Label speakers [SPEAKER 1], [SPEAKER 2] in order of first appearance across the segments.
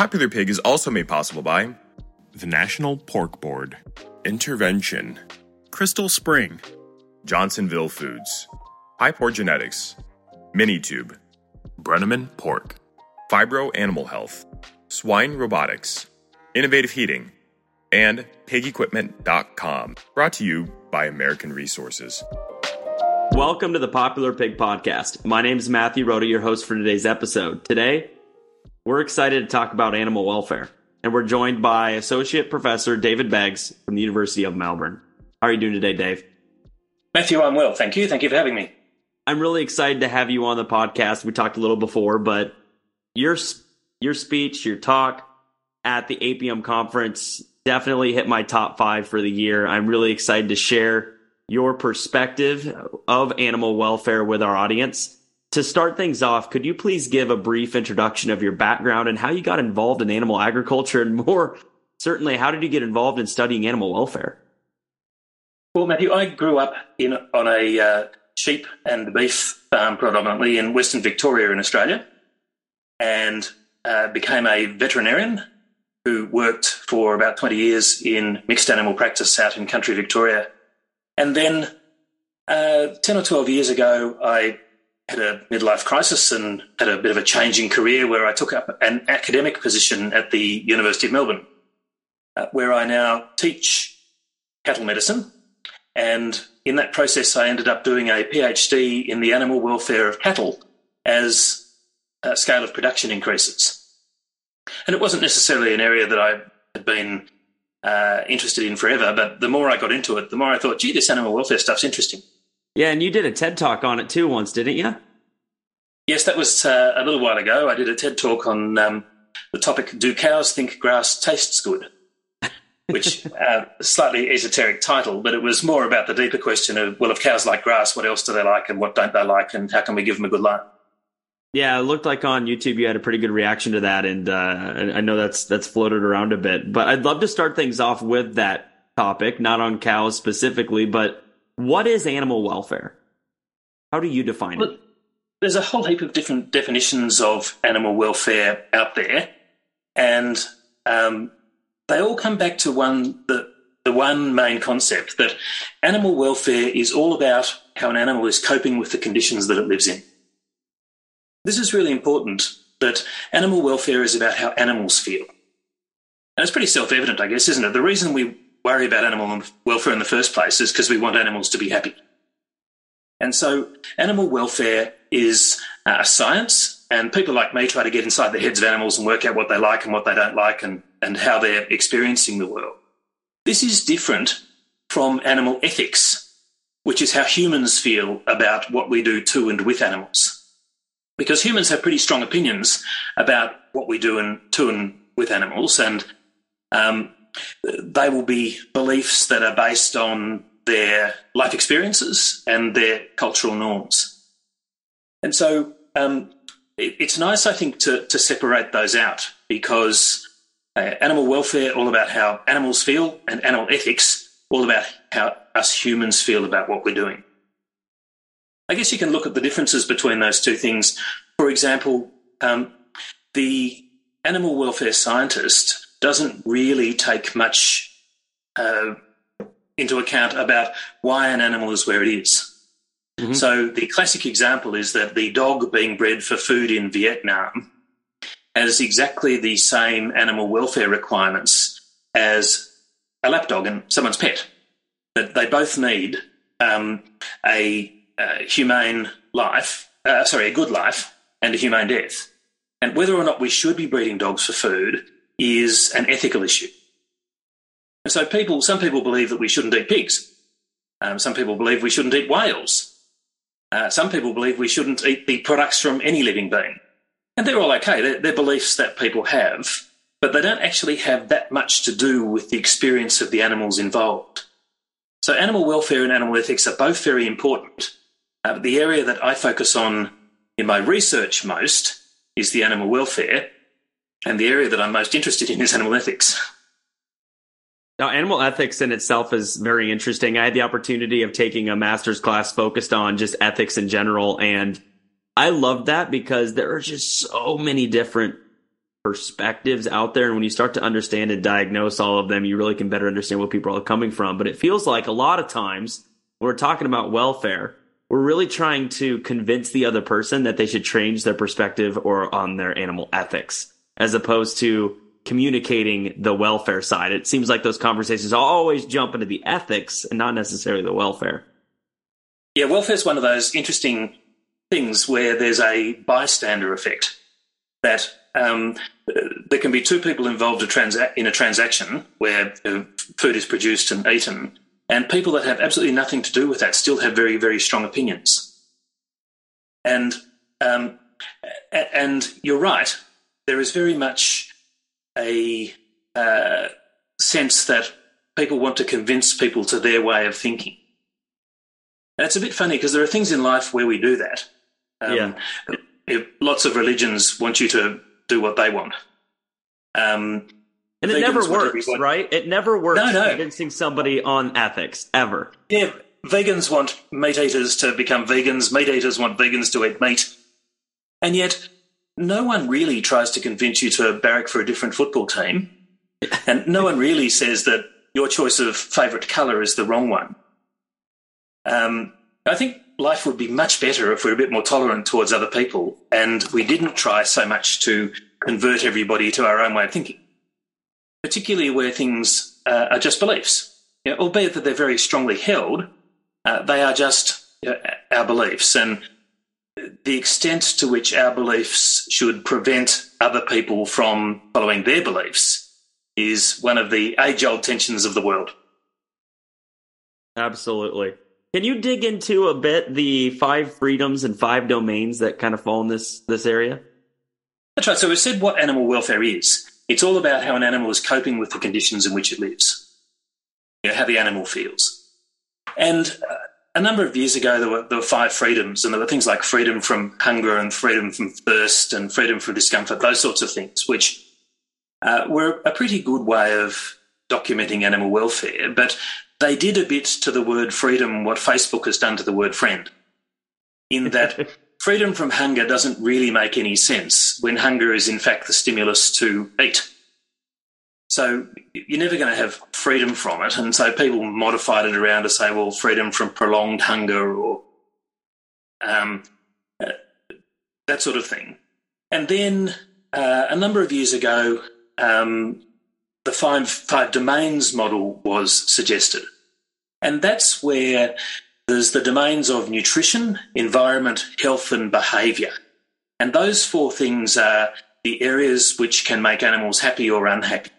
[SPEAKER 1] Popular Pig is also made possible by the National Pork Board, Intervention,
[SPEAKER 2] Crystal Spring,
[SPEAKER 1] Johnsonville Foods, Hypor Genetics, Minitube, Brenneman Pork, Phibro Animal Health, Swine Robotics, Innovative Heating, and PigEquipment.com. Brought to you by American Resources.
[SPEAKER 3] Welcome to the Popular Pig Podcast. My name is Matthew Rooda, your host for today's episode. Today, we're excited to talk about animal welfare, and we're joined by Associate Professor David Beggs from the University of Melbourne. How are you doing today, Dave?
[SPEAKER 4] Matthew, I'm well. Thank you. Thank you for having me.
[SPEAKER 3] I'm really excited to have you on the podcast. We talked a little before, but your your speech, your talk at the APM conference definitely hit my top five for the year. I'm really excited to share your perspective of animal welfare with our audience. To start things off, could you please give a brief introduction of your background and how you got involved in animal agriculture, and more certainly, how did you get involved in studying animal welfare?
[SPEAKER 4] Well, Matthew, I grew up in on a uh, sheep and beef farm predominantly in Western Victoria in Australia, and uh, became a veterinarian who worked for about 20 years in mixed animal practice out in country Victoria. And then uh, 10 or 12 years ago, I had a midlife crisis and had a bit of a changing career where I took up an academic position at the University of Melbourne, uh, where I now teach cattle medicine and in that process, I ended up doing a PhD in the animal welfare of cattle as a scale of production increases. And it wasn't necessarily an area that I had been uh, interested in forever, but the more I got into it, the more I thought, gee, this animal welfare stuff's interesting.
[SPEAKER 3] Yeah, and you did a TED talk on it too once, didn't you?
[SPEAKER 4] Yes, that was uh, a little while ago. I did a TED talk on um, the topic Do cows think grass tastes good? which uh, slightly esoteric title, but it was more about the deeper question of well, if cows like grass, what else do they like, and what don't they like, and how can we give them a good life?
[SPEAKER 3] Yeah, it looked like on YouTube you had a pretty good reaction to that, and, uh, I know that's that's floated around a bit. But I'd love to start things off with that topic, not on cows specifically, but what is animal welfare? How do you define well, it?
[SPEAKER 4] There's a whole heap of different definitions of animal welfare out there, and um, they all come back to one the the one main concept that animal welfare is all about how an animal is coping with the conditions that it lives in. This is really important that animal welfare is about how animals feel. And it's pretty self evident, I guess, isn't it? The reason we worry about animal welfare in the first place is because we want animals to be happy. And so, animal welfare is a science, and people like me try to get inside the heads of animals and work out what they like and what they don't like and and how they're experiencing the world. This is different from animal ethics, which is how humans feel about what we do to and with animals. Because humans have pretty strong opinions about what we do and to and with animals, and um, they will be beliefs that are based on their life experiences and their cultural norms. And so um, it, it's nice, I think, to, to separate those out because uh, animal welfare, all about how animals feel, and animal ethics, all about how us humans feel about what we're doing. I guess you can look at the differences between those two things. For example, um, the animal welfare scientist doesn't really take much uh, into account about why an animal is where it is. Mm-hmm. So the classic example is that the dog being bred for food in Vietnam has exactly the same animal welfare requirements as a lapdog and someone's pet. That they both need um, a, a, humane life, uh, sorry, a good life and a humane death. And whether or not we should be breeding dogs for food is an ethical issue. And so people, some people believe that we shouldn't eat pigs. Um, some people believe we shouldn't eat whales. Uh, some people believe we shouldn't eat the products from any living being. And they're all okay. They're, they're beliefs that people have. but they don't actually have that much to do with the experience of the animals involved. So, animal welfare and animal ethics are both very important. Uh, the area that I focus on in my research most is the animal welfare, and the area that I'm most interested in is animal ethics.
[SPEAKER 3] Now, animal ethics in itself is very interesting. I had the opportunity of taking a master's class focused on just ethics in general, and I loved that because there are just so many different perspectives out there. And when you start to understand and diagnose all of them, you really can better understand where people are coming from. But it feels like a lot of times when we're talking about welfare, we're really trying to convince the other person that they should change their perspective or on their animal ethics, as opposed to communicating the welfare side. It seems like those conversations always jump into the ethics and not necessarily the welfare.
[SPEAKER 4] Yeah, welfare is one of those interesting things where there's a bystander effect that um, there can be two people involved in a transaction where uh, food is produced and eaten, and people that have absolutely nothing to do with that still have very, very strong opinions. And um, and you're right. There is very much a uh, sense that people want to convince people to their way of thinking. And it's a bit funny because there are things in life where we do that. Um, yeah. Lots of religions want you to do what they want. Um,
[SPEAKER 3] and it never works, right? It never works no, no. convincing somebody on ethics, ever.
[SPEAKER 4] Yeah, vegans want meat eaters to become vegans, meat eaters want vegans to eat meat. And yet, no one really tries to convince you to barrack for a different football team. and no one really says that your choice of favourite colour is the wrong one. Um, I think life would be much better if we are a bit more tolerant towards other people and we didn't try so much to convert everybody to our own way of thinking, particularly where things uh, are just beliefs. You know, albeit that they're very strongly held, uh, they are just you know, our beliefs. And the extent to which our beliefs should prevent other people from following their beliefs is one of the age old tensions of the world.
[SPEAKER 3] Absolutely. Can you dig into a bit the five freedoms and five domains that kind of fall in this this area?
[SPEAKER 4] That's right. So we said what animal welfare is. It's all about how an animal is coping with the conditions in which it lives. You know, how the animal feels. And uh, a number of years ago, there were, there were five freedoms, and there were things like freedom from hunger and freedom from thirst and freedom from discomfort, those sorts of things, which uh, were a pretty good way of documenting animal welfare. But they did a bit to the word freedom what Facebook has done to the word friend, in that freedom from hunger doesn't really make any sense when hunger is, in fact, the stimulus to eat. So you're never going to have freedom from it. And so people modified it around to say, well, freedom from prolonged hunger or um, that sort of thing. And then uh, a number of years ago, um, the five, five domains model was suggested. And that's where there's the domains of nutrition, environment, health, and behaviour. And those four things are the areas which can make animals happy or unhappy.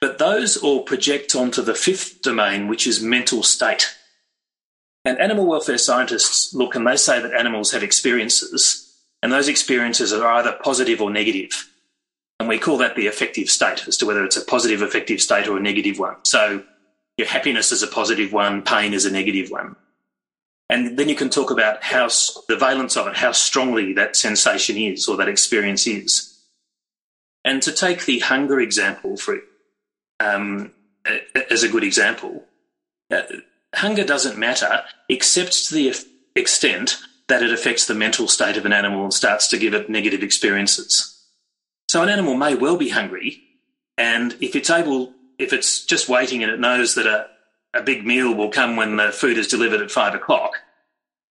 [SPEAKER 4] But those all project onto the fifth domain, which is mental state. And animal welfare scientists look and they say that animals have experiences, and those experiences are either positive or negative. And we call that the affective state as to whether it's a positive affective state or a negative one. So your happiness is a positive one, pain is a negative one. And then you can talk about how the valence of it, how strongly that sensation is or that experience is. And to take the hunger example for um, as a good example, uh, hunger doesn't matter except to the extent that it affects the mental state of an animal and starts to give it negative experiences. So an animal may well be hungry, and if it's able, if it's just waiting and it knows that a, a big meal will come when the food is delivered at five o'clock,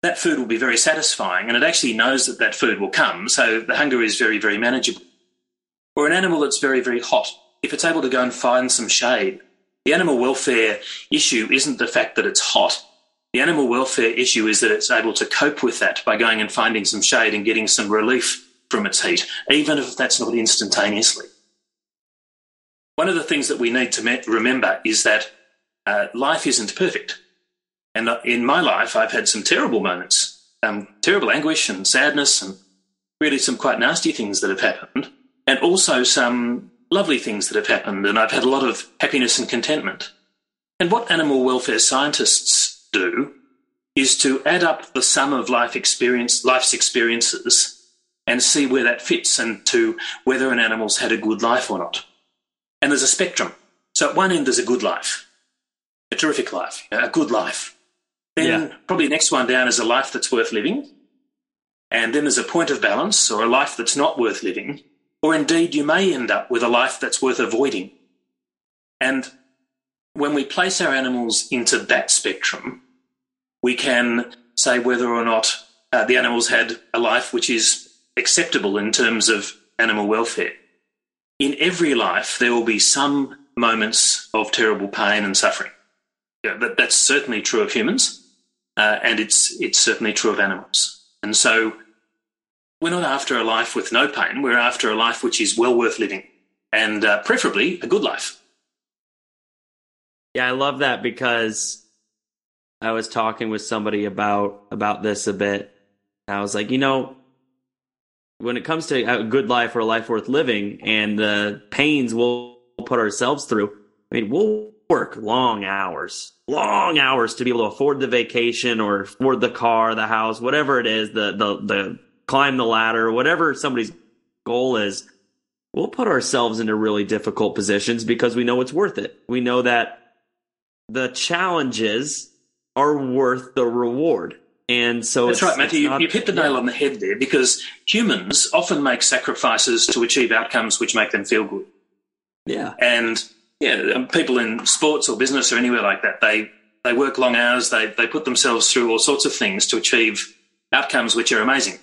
[SPEAKER 4] that food will be very satisfying, and it actually knows that that food will come. So the hunger is very, very manageable. Or an animal that's very, very hot, if it's able to go and find some shade, the animal welfare issue isn't the fact that it's hot. The animal welfare issue is that it's able to cope with that by going and finding some shade and getting some relief from its heat, even if that's not instantaneously. One of the things that we need to remember is that uh, life isn't perfect. And uh, in my life, I've had some terrible moments, um, terrible anguish and sadness, and really some quite nasty things that have happened, and also some lovely things that have happened, and I've had a lot of happiness and contentment. And what animal welfare scientists do is to add up the sum of life experience, life's experiences and see where that fits and to whether an animal's had a good life or not. And there's a spectrum. So at one end, there's a good life, a terrific life, a good life. Then yeah. probably next one down is a life that's worth living. And then there's a point of balance or a life that's not worth living. Or indeed, you may end up with a life that's worth avoiding. And when we place our animals into that spectrum, we can say whether or not uh, the animals had a life which is acceptable in terms of animal welfare. In every life, there will be some moments of terrible pain and suffering. Yeah, that, that's certainly true of humans, uh, and it's it's certainly true of animals. And so, we're not after a life with no pain. We're after a life which is well worth living, and uh, preferably a good life.
[SPEAKER 3] Yeah, I love that because I was talking with somebody about about this a bit. I was like, you know, when it comes to a good life or a life worth living and the pains we'll put ourselves through, I mean, we'll work long hours, long hours to be able to afford the vacation or afford the car, the house, whatever it is, the, the, the climb the ladder, whatever somebody's goal is. We'll put ourselves into really difficult positions because we know it's worth it. We know that the challenges are worth the reward. And so
[SPEAKER 4] that's right, Matthew. Not, you've hit the nail on the head there because humans often make sacrifices to achieve outcomes which make them feel good.
[SPEAKER 3] Yeah,
[SPEAKER 4] and yeah, people in sports or business or anywhere like that, they they work long hours. They they put themselves through all sorts of things to achieve outcomes which are amazing.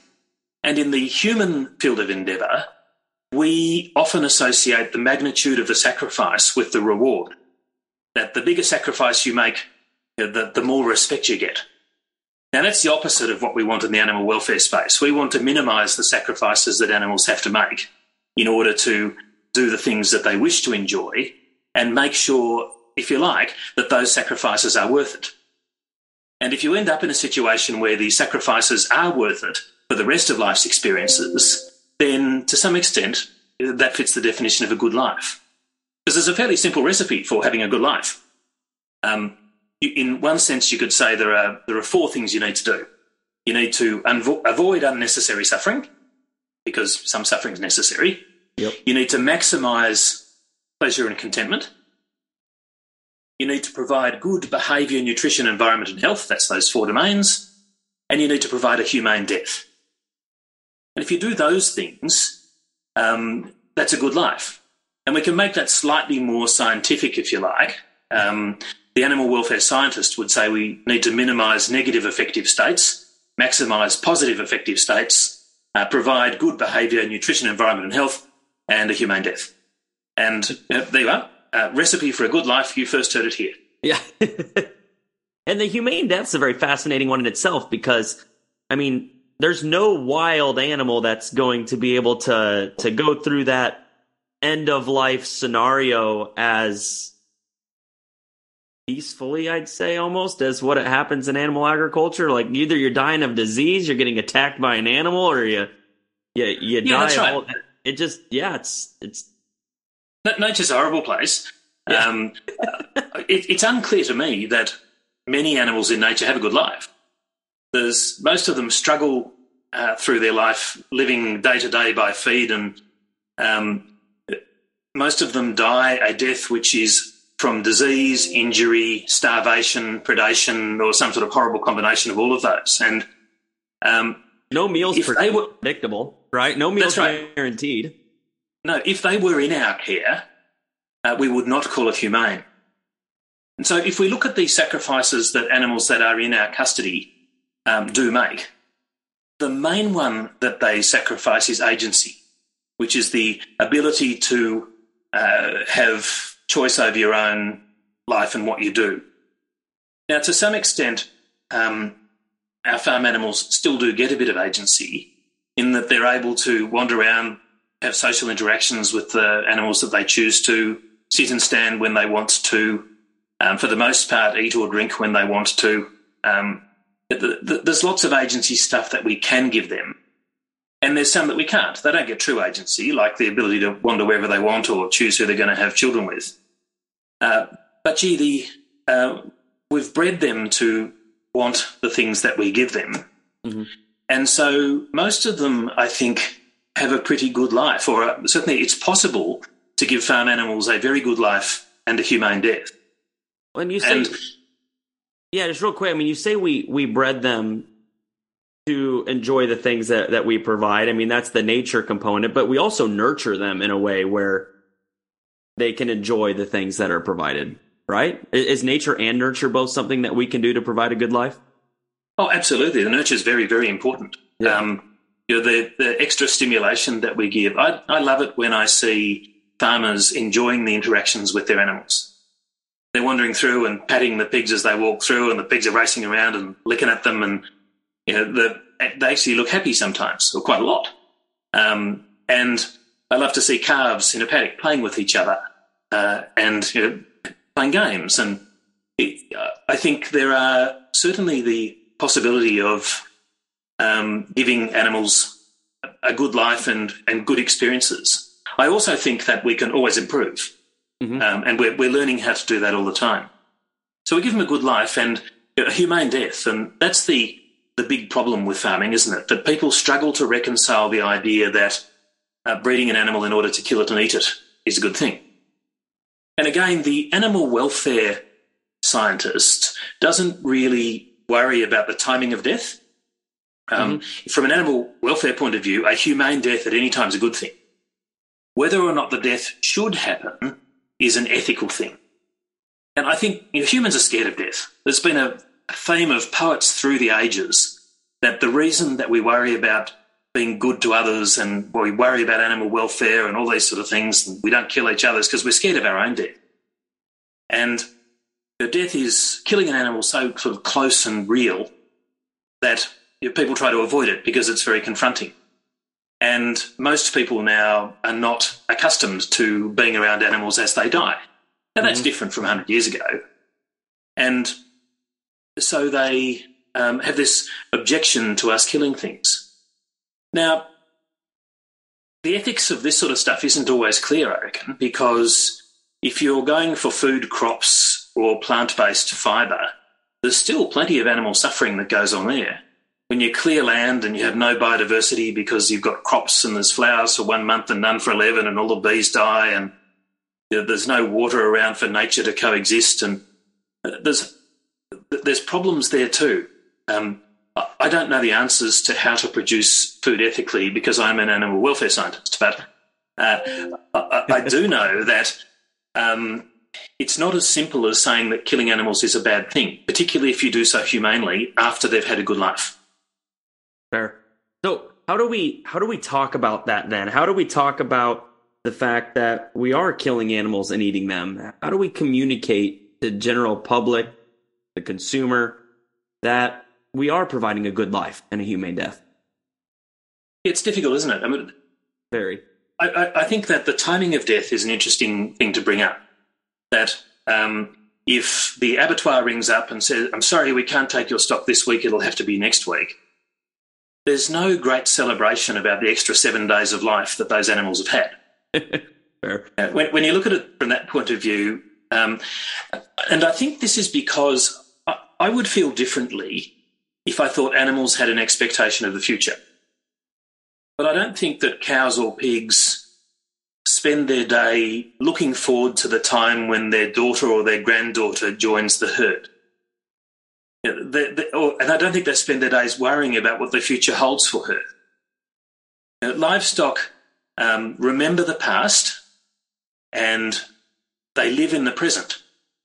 [SPEAKER 4] And in the human field of endeavour, we often associate the magnitude of the sacrifice with the reward. That the bigger sacrifice you make, the, the more respect you get. Now, that's the opposite of what we want in the animal welfare space. We want to minimise the sacrifices that animals have to make in order to do the things that they wish to enjoy and make sure, if you like, that those sacrifices are worth it. And if you end up in a situation where the sacrifices are worth it for the rest of life's experiences, then to some extent, that fits the definition of a good life. Because there's a fairly simple recipe for having a good life. Um, in one sense, you could say there are there are four things you need to do. You need to unvo- avoid unnecessary suffering because some suffering is necessary.
[SPEAKER 3] Yep.
[SPEAKER 4] You need to maximize pleasure and contentment. You need to provide good behaviour, nutrition, environment, and health. That's those four domains. And you need to provide a humane death. And if you do those things, um, that's a good life. And we can make that slightly more scientific, if you like. Um, the animal welfare scientist would say we need to minimise negative affective states, maximise positive affective states, uh, provide good behaviour, nutrition, environment, and health, and a humane death. And uh, there you are. Uh, recipe for a good life. You first heard it here.
[SPEAKER 3] Yeah. and the humane death's a very fascinating one in itself because, I mean, there's no wild animal that's going to be able to to go through that end of life scenario as peacefully, I'd say almost as what it happens in animal agriculture. Like either you're dying of disease, you're getting attacked by an animal, or you you you yeah, die. Right. All, it just yeah, it's it's
[SPEAKER 4] nature's a horrible place. Yeah. Um, it, it's unclear to me that many animals in nature have a good life. There's most of them struggle uh, through their life, living day to day by feed, and um, most of them die a death which is from disease, injury, starvation, predation, or some sort of horrible combination of all of those. And um,
[SPEAKER 3] no meals if they were, predictable, right? No meals right. guaranteed.
[SPEAKER 4] No, if they were in our care, uh, we would not call it humane. And so, if we look at these sacrifices that animals that are in our custody um, do make, the main one that they sacrifice is agency, which is the ability to uh, have choice over your own life and what you do. Now, to some extent, um, our farm animals still do get a bit of agency in that they're able to wander around, have social interactions with the animals that they choose to, sit and stand when they want to, um, for the most part, eat or drink when they want to. Um, there's lots of agency stuff that we can give them. And there's some that we can't. They don't get true agency, like the ability to wander wherever they want or choose who they're going to have children with. Uh, but gee, the, uh, we've bred them to want the things that we give them. Mm-hmm. And so most of them, I think, have a pretty good life, or uh, certainly it's possible to give farm animals a very good life and a humane death.
[SPEAKER 3] When you say, and, yeah, just real quick, I mean, you say we we bred them to enjoy the things that, that we provide. I mean, that's the nature component, but we also nurture them in a way where they can enjoy the things that are provided, right? Is nature and nurture both something that we can do to provide a good life?
[SPEAKER 4] Oh, absolutely. The nurture is very, very important. Yeah. Um, you know, the, the extra stimulation that we give. I, I love it when I see farmers enjoying the interactions with their animals. They're wandering through and patting the pigs as they walk through, and the pigs are racing around and licking at them and you know, the, they actually look happy sometimes, or quite a lot. Um, and I love to see calves in a paddock playing with each other uh, and you know, playing games. And it, I think there are certainly the possibility of um, giving animals a good life and, and good experiences. I also think that we can always improve. Mm-hmm. Um, and we're, we're learning how to do that all the time. So we give them a good life and a humane death. And that's the the big problem with farming, isn't it? That people struggle to reconcile the idea that uh, breeding an animal in order to kill it and eat it is a good thing. And again, the animal welfare scientist doesn't really worry about the timing of death. Um, mm-hmm. From an animal welfare point of view, a humane death at any time is a good thing. Whether or not the death should happen is an ethical thing. And I think you know, humans are scared of death. There's been a, theme of poets through the ages that the reason that we worry about being good to others and we worry about animal welfare and all these sort of things, and we don't kill each other, is because we're scared of our own death. And the death is killing an animal so sort of close and real that people try to avoid it because it's very confronting. And most people now are not accustomed to being around animals as they die. Now, that's mm-hmm. different from 100 years ago. And so they um, have this objection to us killing things. Now, the ethics of this sort of stuff isn't always clear, I reckon, because if you're going for food crops or plant based fibre, there's still plenty of animal suffering that goes on there. When you clear land and you have no biodiversity because you've got crops and there's flowers for one month and none for 11 and all the bees die and there's no water around for nature to coexist and uh, there's there's problems there too. Um, I don't know the answers to how to produce food ethically because I'm an animal welfare scientist, but uh, I, I, do know that um, it's not as simple as saying that killing animals is a bad thing, particularly if you do so humanely after they've had a good life.
[SPEAKER 3] Fair. So how do we how do we talk about that then? How do we talk about the fact that we are killing animals and eating them? How do we communicate to general public the consumer, that we are providing a good life and a humane death.
[SPEAKER 4] It's difficult, isn't it? I mean,
[SPEAKER 3] very.
[SPEAKER 4] I, I, I think that the timing of death is an interesting thing to bring up. That um, if the abattoir rings up and says, "I'm sorry, we can't take your stock this week; it'll have to be next week," there's no great celebration about the extra seven days of life that those animals have had. when, when, you look at it from that point of view, um, and I think this is because I, I would feel differently if I thought animals had an expectation of the future. But I don't think that cows or pigs spend their day looking forward to the time when their daughter or their granddaughter joins the herd. They, they, or, and I don't think they spend their days worrying about what the future holds for her. livestock um, remember the past and they live in the present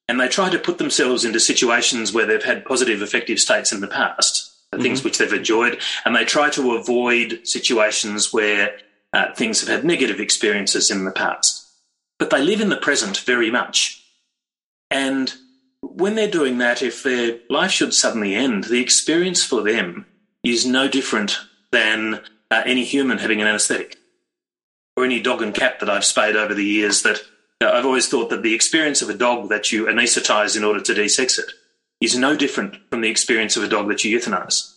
[SPEAKER 4] and they try to put themselves into situations where they've had positive affective states in the past, mm-hmm. things which they've enjoyed, and they try to avoid situations where uh, things have had negative experiences in the past. But they live in the present very much. And when they're doing that, if their life should suddenly end, the experience for them is no different than uh, any human having an anaesthetic or any dog and cat that I've spayed over the years that I've always thought that the experience of a dog that you anaesthetize in order to desex it is no different from the experience of a dog that you euthanize.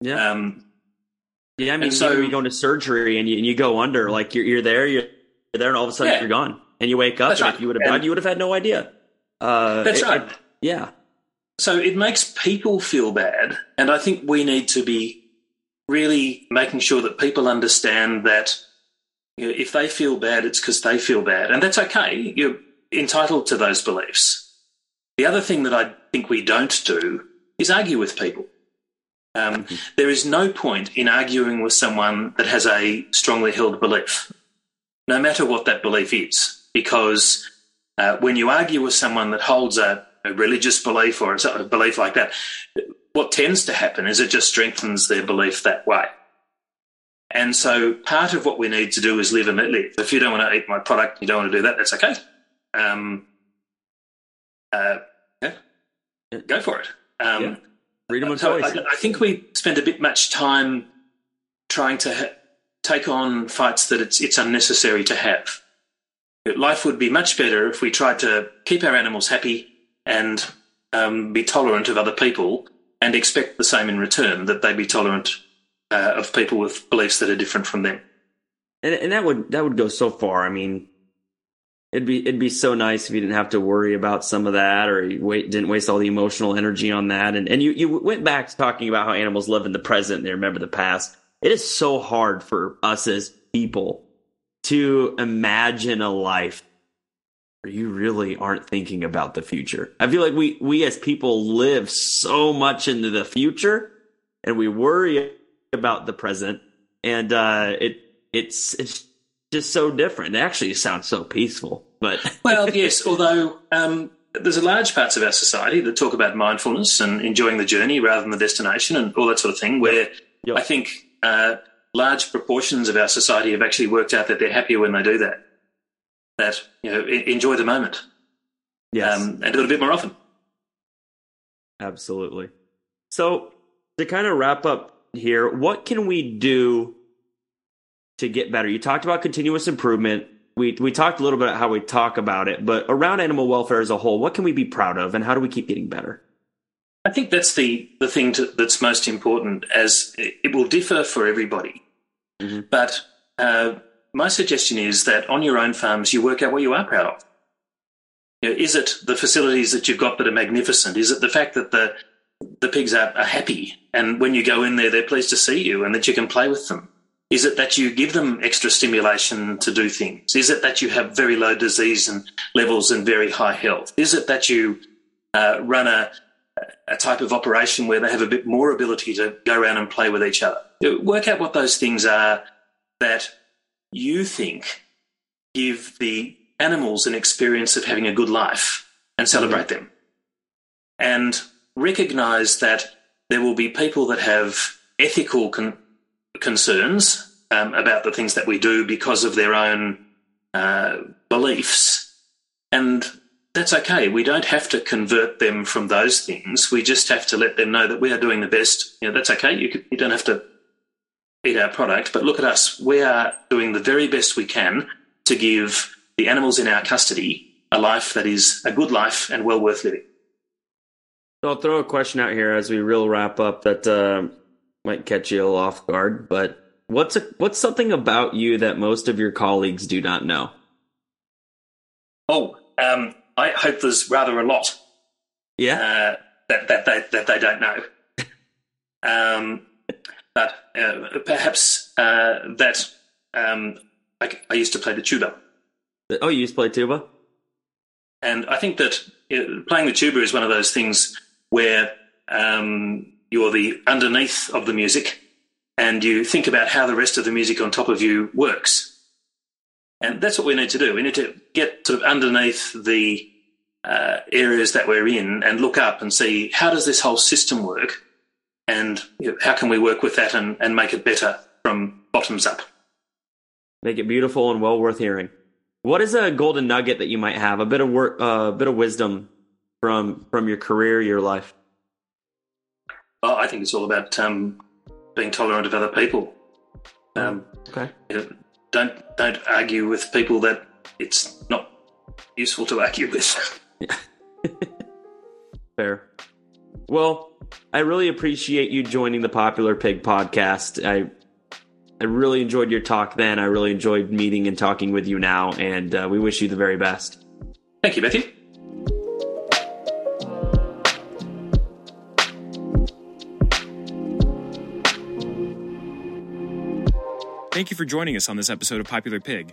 [SPEAKER 3] Yeah. Um, Yeah, I mean, so you go into surgery and you, and you go under, like you're, you're there, you're there, and all of a sudden yeah. you're gone, and you wake up, and right. if you would have died, you would have had no idea.
[SPEAKER 4] Uh, that's
[SPEAKER 3] it,
[SPEAKER 4] right.
[SPEAKER 3] It, yeah.
[SPEAKER 4] So it makes people feel bad, and I think we need to be really making sure that people understand that you know, if they feel bad, it's because they feel bad, and that's okay. You're entitled to those beliefs. The other thing that I think we don't do is argue with people. Um, mm-hmm. there is no point in arguing with someone that has a strongly held belief, no matter what that belief is, because uh, when you argue with someone that holds a, a religious belief or a, belief like that, what tends to happen is it just strengthens their belief that way. And so part of what we need to do is live and let live. If you don't want to eat my product, you don't want to do that, that's okay. Um, uh, yeah, go for it. Um, yeah.
[SPEAKER 3] Freedom of choice.
[SPEAKER 4] I, I, think we spend a bit much time trying to ha- take on fights that it's, it's unnecessary to have. Life would be much better if we tried to keep our animals happy and um, be tolerant of other people and expect the same in return that they be tolerant uh, of people with beliefs that are different from them.
[SPEAKER 3] And, and that would that would go so far. I mean, It'd be it'd be so nice if you didn't have to worry about some of that, or you wait, didn't waste all the emotional energy on that. And and you you went back to talking about how animals live in the present and they remember the past. It is so hard for us as people to imagine a life where you really aren't thinking about the future. I feel like we we as people live so much into the future, and we worry about the present, and uh, it it's it's just so different. It actually sounds so peaceful. But
[SPEAKER 4] well, yes. Although um, there's a large parts of our society that talk about mindfulness and enjoying the journey rather than the destination and all that sort of thing. Where yep. I think uh, large proportions of our society have actually worked out that they're happier when they do that. That you know, enjoy the moment.
[SPEAKER 3] Yes,
[SPEAKER 4] um, and do it a bit more often.
[SPEAKER 3] Absolutely. So to kind of wrap up here, what can we do to get better? You talked about continuous improvement. We we talked a little bit about how we talk about it, but around animal welfare as a whole, what can we be proud of, and how do we keep getting better?
[SPEAKER 4] I think that's the the thing to, that's most important. As it will differ for everybody, mm-hmm. but uh, my suggestion is that on your own farms, you work out what you are proud of. You know, is it the facilities that you've got that are magnificent? Is it the fact that the the pigs are, are happy and when you go in there, they're pleased to see you and that you can play with them? Is it that you give them extra stimulation to do things? Is it that you have very low disease and levels and very high health? Is it that you uh, run a, a type of operation where they have a bit more ability to go around and play with each other? Work out what those things are that you think give the animals an experience of having a good life and celebrate mm-hmm. them. And recognize that there will be people that have ethical con- concerns um, about the things that we do because of their own uh, beliefs. And that's okay. We don't have to convert them from those things. We just have to let them know that we are doing the best. You know, that's okay. You, could, you don't have to eat our product, but look at us. We are doing the very best we can to give the animals in our custody a life that is a good life and well worth living.
[SPEAKER 3] I'll throw a question out here as we real wrap up that uh, might catch you a little off guard, but what's a, what's something about you that most of your colleagues do not know?
[SPEAKER 4] Oh, um, I hope there's rather a lot.
[SPEAKER 3] Yeah,
[SPEAKER 4] uh, that that they that they don't know. um, but uh, perhaps uh, that um, I, I, used to play the tuba.
[SPEAKER 3] Oh, you used to play tuba,
[SPEAKER 4] and I think that uh, playing the tuba is one of those things where um, you're the underneath of the music and you think about how the rest of the music on top of you works. And that's what we need to do. We need to get sort of underneath the uh, areas that we're in and look up and see how does this whole system work and you know, how can we work with that and, and make it better from bottoms up.
[SPEAKER 3] Make it beautiful and well worth hearing. What is a golden nugget that you might have? A bit of work, a uh, bit of wisdom from from your career, your life.
[SPEAKER 4] Oh, I think it's all about um, being tolerant of other people.
[SPEAKER 3] Um, okay.
[SPEAKER 4] You know, don't don't argue with people that it's not useful to argue with.
[SPEAKER 3] Yeah. Fair. Well, I really appreciate you joining the Popular Pig podcast. I I really enjoyed your talk then. I really enjoyed meeting and talking with you now, and uh, we wish you the very best.
[SPEAKER 4] Thank you, Matthew.
[SPEAKER 1] Thank you for joining us on this episode of Popular Pig.